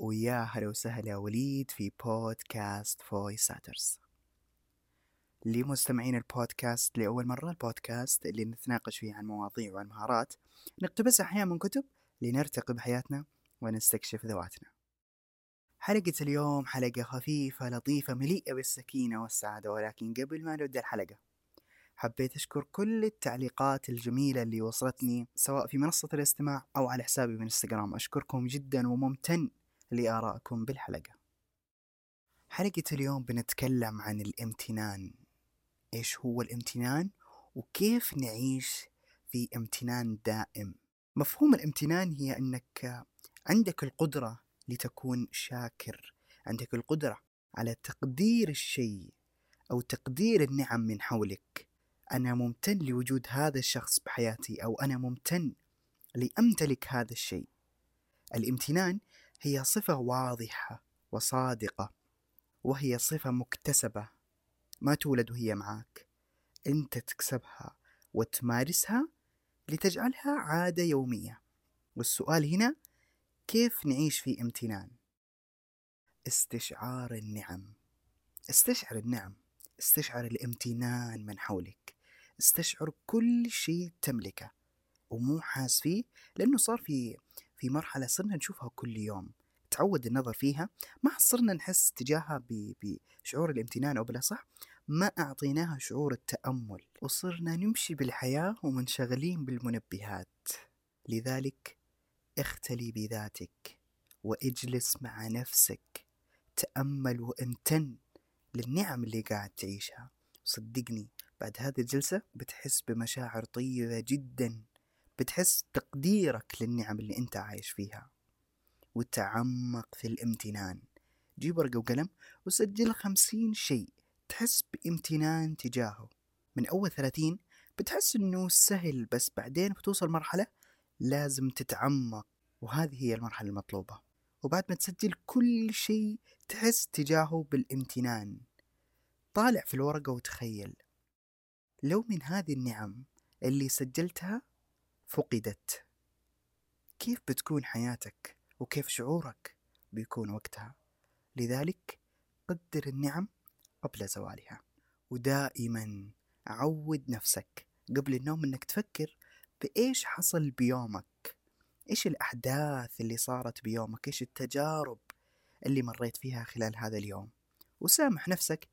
ويا هلا وسهلا وليد في بودكاست فويساترز لمستمعين البودكاست لأول مرة البودكاست اللي نتناقش فيه عن مواضيع وعن مهارات نقتبسها أحيانا من كتب لنرتقي بحياتنا ونستكشف ذواتنا. حلقة اليوم حلقة خفيفة لطيفة مليئة بالسكينة والسعادة ولكن قبل ما نبدأ الحلقة حبيت أشكر كل التعليقات الجميلة اللي وصلتني سواء في منصة الاستماع أو على حسابي من انستغرام أشكركم جدا وممتن لآرائكم بالحلقة. حلقة اليوم بنتكلم عن الامتنان. إيش هو الامتنان؟ وكيف نعيش في امتنان دائم؟ مفهوم الامتنان هي أنك عندك القدرة لتكون شاكر. عندك القدرة على تقدير الشيء أو تقدير النعم من حولك. أنا ممتن لوجود هذا الشخص بحياتي أو أنا ممتن لأمتلك هذا الشيء. الامتنان هي صفة واضحة وصادقة وهي صفة مكتسبة. ما تولد وهي معك أنت تكسبها وتمارسها لتجعلها عادة يومية. والسؤال هنا كيف نعيش في امتنان؟ استشعار النعم. استشعر النعم. استشعر الامتنان من حولك. استشعر كل شيء تملكه. ومو حاس فيه لأنه صار في في مرحلة صرنا نشوفها كل يوم. تعود النظر فيها ما صرنا نحس تجاهها بشعور الامتنان أو بالأصح ما أعطيناها شعور التأمل وصرنا نمشي بالحياة ومنشغلين بالمنبهات. لذلك اختلي بذاتك وإجلس مع نفسك تأمل وامتن للنعم اللي قاعد تعيشها. صدقني بعد هذه الجلسة بتحس بمشاعر طيبة جدا بتحس تقديرك للنعم اللي أنت عايش فيها. وتعمق في الامتنان. جيب ورقة وقلم وسجل خمسين شيء تحس بامتنان تجاهه. من أول ثلاثين بتحس إنه سهل بس بعدين بتوصل مرحلة لازم تتعمق وهذه هي المرحلة المطلوبة. وبعد ما تسجل كل شيء تحس تجاهه بالامتنان. طالع في الورقة وتخيل. لو من هذه النعم اللي سجلتها فقدت كيف بتكون حياتك؟ وكيف شعورك بيكون وقتها. لذلك قدر النعم قبل زوالها. ودائما عود نفسك قبل النوم إنك تفكر بإيش حصل بيومك. إيش الأحداث اللي صارت بيومك؟ إيش التجارب اللي مريت فيها خلال هذا اليوم؟ وسامح نفسك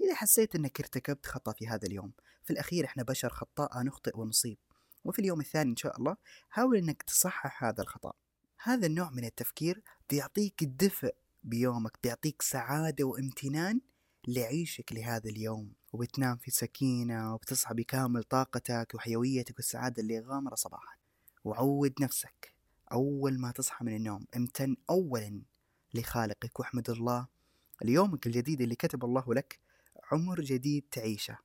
إذا حسيت أنك ارتكبت خطأ في هذا اليوم. في الأخير إحنا بشر خطاء نخطئ ونصيب. وفي اليوم الثاني إن شاء الله حاول أنك تصحح هذا الخطأ. هذا النوع من التفكير بيعطيك دفء بيومك بيعطيك سعادة وامتنان لعيشك لهذا اليوم وبتنام في سكينة وبتصحى بكامل طاقتك وحيويتك والسعادة اللي غامرة صباحا. وعود نفسك. أول ما تصحى من النوم امتن أولا لخالقك واحمد الله. ليومك الجديد اللي كتب الله لك عمر جديد تعيشه.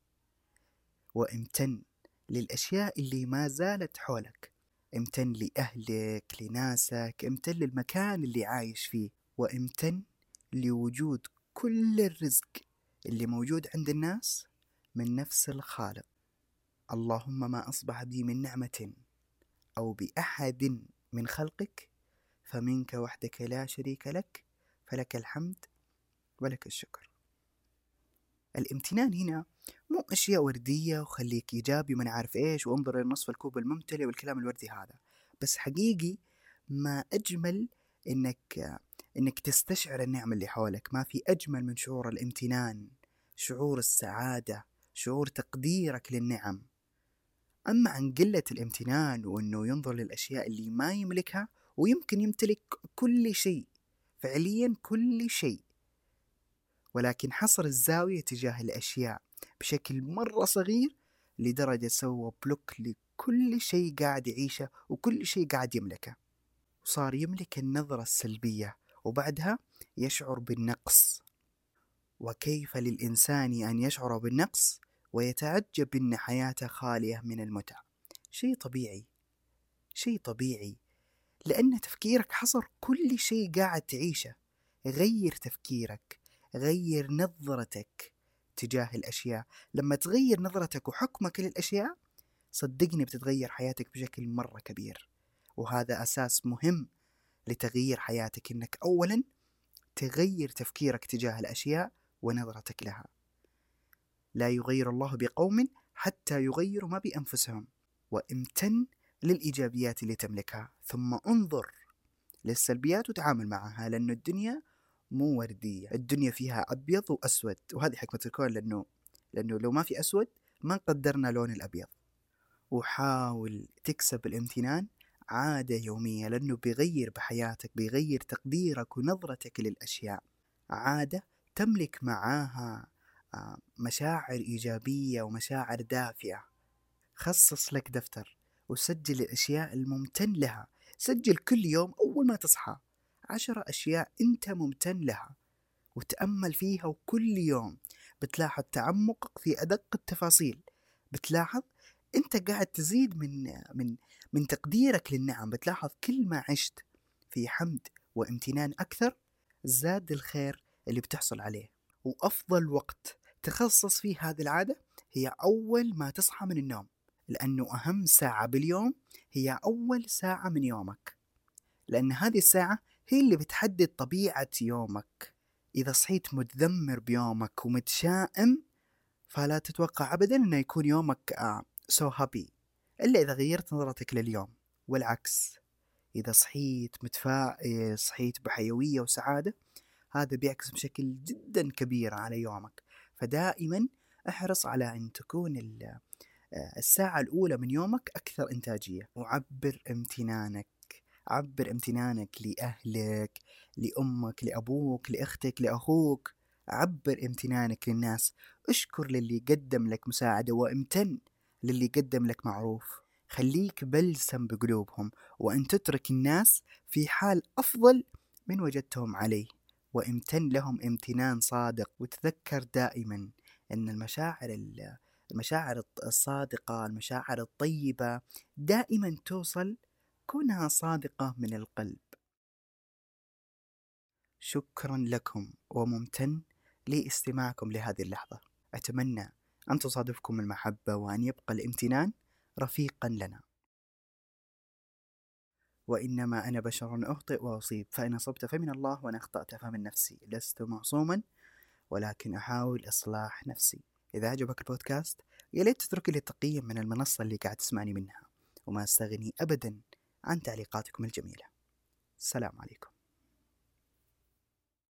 وامتن للأشياء اللي ما زالت حولك. امتن لأهلك لناسك امتن للمكان اللي عايش فيه وامتن لوجود كل الرزق اللي موجود عند الناس من نفس الخالق. اللهم ما أصبح بي من نعمة أو بأحد من خلقك فمنك وحدك لا شريك لك فلك الحمد ولك الشكر. الامتنان هنا مو أشياء وردية وخليك إيجابي ما عارف إيش وانظر للنصف الكوب الممتلئ والكلام الوردي هذا. بس حقيقي ما أجمل إنك إنك تستشعر النعم اللي حولك. ما في أجمل من شعور الامتنان شعور السعادة شعور تقديرك للنعم. أما عن قلة الامتنان وأنه ينظر للأشياء اللي ما يملكها ويمكن يمتلك كل شيء فعليا كل شيء. ولكن حصر الزاوية تجاه الأشياء بشكل مرة صغير لدرجة سوى بلوك لكل شيء قاعد يعيشه وكل شيء قاعد يملكه. وصار يملك النظرة السلبية وبعدها يشعر بالنقص. وكيف للإنسان أن يشعر بالنقص؟ ويتعجب أن حياته خالية من المتع شيء طبيعي. شيء طبيعي. لأن تفكيرك حصر كل شيء قاعد تعيشه. غير تفكيرك. غير نظرتك. تجاه الأشياء. لما تغير نظرتك وحكمك للأشياء صدقني بتتغير حياتك بشكل مرة كبير. وهذا أساس مهم لتغيير حياتك إنك أولا تغير تفكيرك تجاه الأشياء ونظرتك لها. لا يغير الله بقوم حتى يغيروا ما بأنفسهم. وامتن للإيجابيات اللي تملكها. ثم انظر للسلبيات وتعامل معها لأن الدنيا مو وردية. الدنيا فيها أبيض وأسود. وهذه حكمة الكون لأنه لأنه لو ما في أسود ما قدرنا لون الأبيض. وحاول تكسب الامتنان عادة يومية لأنه بيغير بحياتك بيغير تقديرك ونظرتك للأشياء. عادة تملك معاها آه، مشاعر إيجابية ومشاعر دافئة. خصص لك دفتر وسجل الأشياء الممتن لها. سجل كل يوم أول ما تصحى. عشرة أشياء أنت ممتن لها وتأمل فيها وكل يوم. بتلاحظ تعمقك في أدق التفاصيل. بتلاحظ أنت قاعد تزيد من من من تقديرك للنعم. بتلاحظ كل ما عشت في حمد وامتنان أكثر زاد الخير اللي بتحصل عليه. وأفضل وقت تخصص فيه هذه العادة هي أول ما تصحى من النوم لأنه أهم ساعة باليوم هي أول ساعة من يومك. لأن هذه الساعة هي اللي بتحدد طبيعة يومك. إذا صحيت متذمر بيومك ومتشائم فلا تتوقع أبدا أنه يكون يومك سو uh, هابي so إلا إذا غيرت نظرتك لليوم. والعكس إذا صحيت متفائل صحيت بحيوية وسعادة هذا بيعكس بشكل جدا كبير على يومك. فدائما احرص على أن تكون آه، الساعة الأولى من يومك أكثر إنتاجية. وعبر امتنانك. عبر امتنانك لأهلك لأمك لأبوك لأختك لأخوك. عبر امتنانك للناس. اشكر للي قدم لك مساعدة وامتن للي قدم لك معروف. خليك بلسم بقلوبهم وأن تترك الناس في حال أفضل من وجدتهم عليه. وامتن لهم امتنان صادق وتذكر دائما أن المشاعر المشاعر الصادقة المشاعر الطيبة دائما توصل كونها صادقة من القلب. شكرا لكم وممتن لاستماعكم لهذه اللحظة. أتمنى أن تصادفكم المحبة وأن يبقى الامتنان رفيقا لنا. وإنما أنا بشر أخطئ وأصيب فإن أصبت فمن الله وإن أخطأت فمن نفسي. لست معصوما ولكن أحاول إصلاح نفسي. إذا عجبك البودكاست يا ليت تترك لي تقييم من المنصة اللي قاعد تسمعني منها وما أستغني أبدا عن تعليقاتكم الجميلة. السلام عليكم.